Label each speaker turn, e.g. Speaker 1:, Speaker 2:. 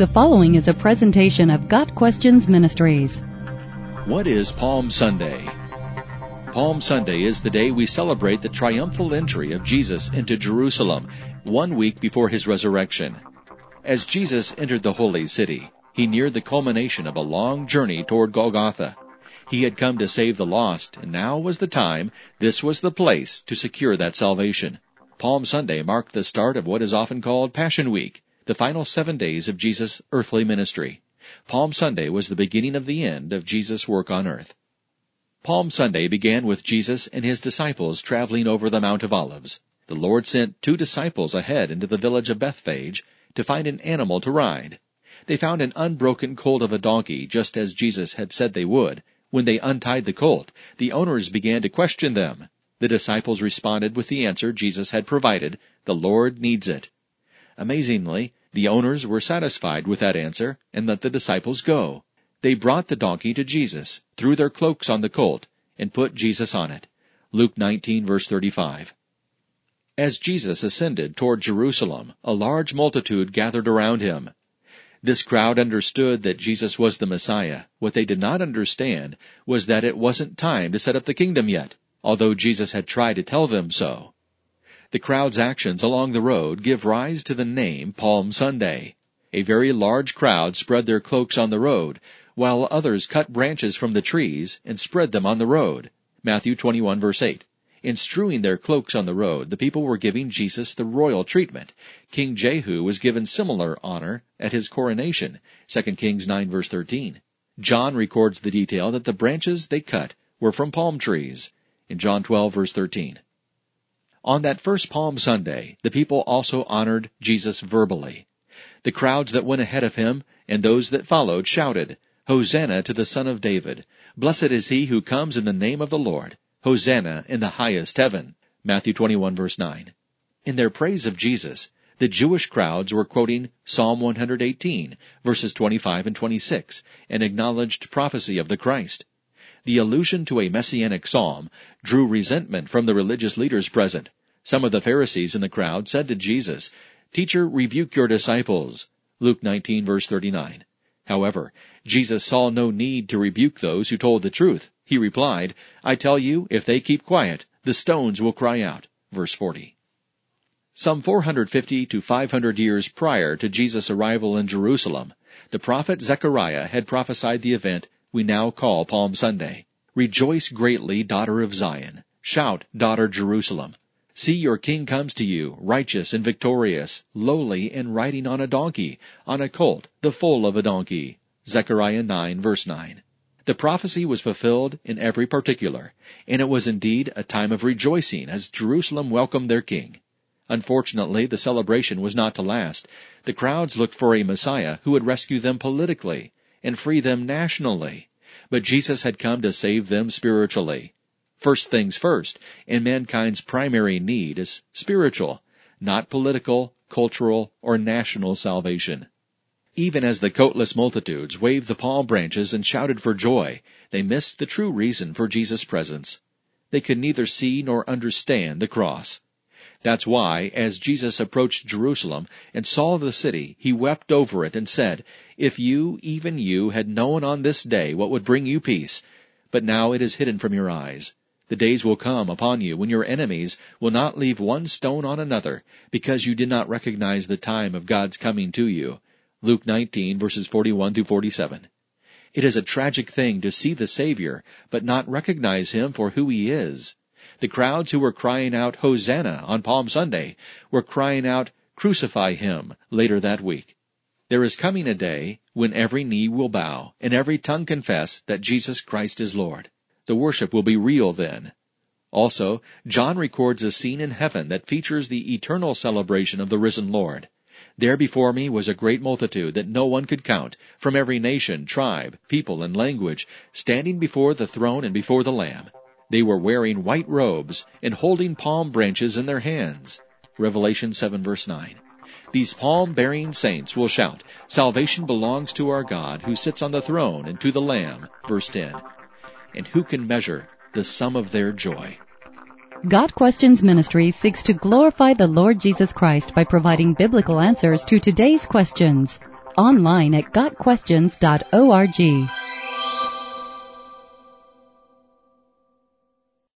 Speaker 1: The following is a presentation of Got Questions Ministries.
Speaker 2: What is Palm Sunday? Palm Sunday is the day we celebrate the triumphal entry of Jesus into Jerusalem, one week before his resurrection. As Jesus entered the holy city, he neared the culmination of a long journey toward Golgotha. He had come to save the lost, and now was the time, this was the place, to secure that salvation. Palm Sunday marked the start of what is often called Passion Week, the final seven days of Jesus' earthly ministry. Palm Sunday was the beginning of the end of Jesus' work on earth. Palm Sunday began with Jesus and his disciples traveling over the Mount of Olives. The Lord sent two disciples ahead into the village of Bethphage to find an animal to ride. They found an unbroken colt of a donkey, just as Jesus had said they would. When they untied the colt, the owners began to question them. The disciples responded with the answer Jesus had provided, the Lord needs it. Amazingly, the owners were satisfied with that answer and let the disciples go. They brought the donkey to Jesus, threw their cloaks on the colt, and put Jesus on it. Luke 19 verse 35. As Jesus ascended toward Jerusalem, a large multitude gathered around him. This crowd understood that Jesus was the Messiah. What they did not understand was that it wasn't time to set up the kingdom yet, although Jesus had tried to tell them so. The crowd's actions along the road give rise to the name Palm Sunday. A very large crowd spread their cloaks on the road, while others cut branches from the trees and spread them on the road. Matthew 21 verse 8. In strewing their cloaks on the road, the people were giving Jesus the royal treatment. King Jehu was given similar honor at his coronation. 2 Kings 9 verse 13. John records the detail that the branches they cut were from palm trees. In John 12 verse 13. On that first Palm Sunday, the people also honored Jesus verbally. The crowds that went ahead of him and those that followed shouted, Hosanna to the Son of David. Blessed is he who comes in the name of the Lord. Hosanna in the highest heaven. Matthew 21 verse 9. In their praise of Jesus, the Jewish crowds were quoting Psalm 118 verses 25 and 26, an acknowledged prophecy of the Christ. The allusion to a messianic psalm drew resentment from the religious leaders present. Some of the Pharisees in the crowd said to Jesus, Teacher, rebuke your disciples. Luke 19 verse 39. However, Jesus saw no need to rebuke those who told the truth. He replied, I tell you, if they keep quiet, the stones will cry out. Verse 40. Some 450 to 500 years prior to Jesus' arrival in Jerusalem, the prophet Zechariah had prophesied the event we now call Palm Sunday. Rejoice greatly, daughter of Zion. Shout, daughter Jerusalem. See your king comes to you, righteous and victorious, lowly and riding on a donkey, on a colt, the foal of a donkey. Zechariah 9 verse 9. The prophecy was fulfilled in every particular, and it was indeed a time of rejoicing as Jerusalem welcomed their king. Unfortunately, the celebration was not to last. The crowds looked for a Messiah who would rescue them politically and free them nationally. But Jesus had come to save them spiritually. First things first, and mankind's primary need is spiritual, not political, cultural, or national salvation. Even as the coatless multitudes waved the palm branches and shouted for joy, they missed the true reason for Jesus' presence. They could neither see nor understand the cross. That's why, as Jesus approached Jerusalem and saw the city, he wept over it and said, If you, even you, had known on this day what would bring you peace, but now it is hidden from your eyes. The days will come upon you when your enemies will not leave one stone on another, because you did not recognize the time of God's coming to you. Luke 19 verses 41 through 47. It is a tragic thing to see the Savior, but not recognize Him for who He is. The crowds who were crying out Hosanna on Palm Sunday were crying out Crucify him later that week. There is coming a day when every knee will bow and every tongue confess that Jesus Christ is Lord. The worship will be real then. Also, John records a scene in heaven that features the eternal celebration of the risen Lord. There before me was a great multitude that no one could count, from every nation, tribe, people, and language, standing before the throne and before the Lamb. They were wearing white robes and holding palm branches in their hands. Revelation 7 verse 9. These palm bearing saints will shout, Salvation belongs to our God who sits on the throne and to the Lamb. Verse 10. And who can measure the sum of their joy?
Speaker 1: Got Questions Ministry seeks to glorify the Lord Jesus Christ by providing biblical answers to today's questions. online at GotQuestions.org.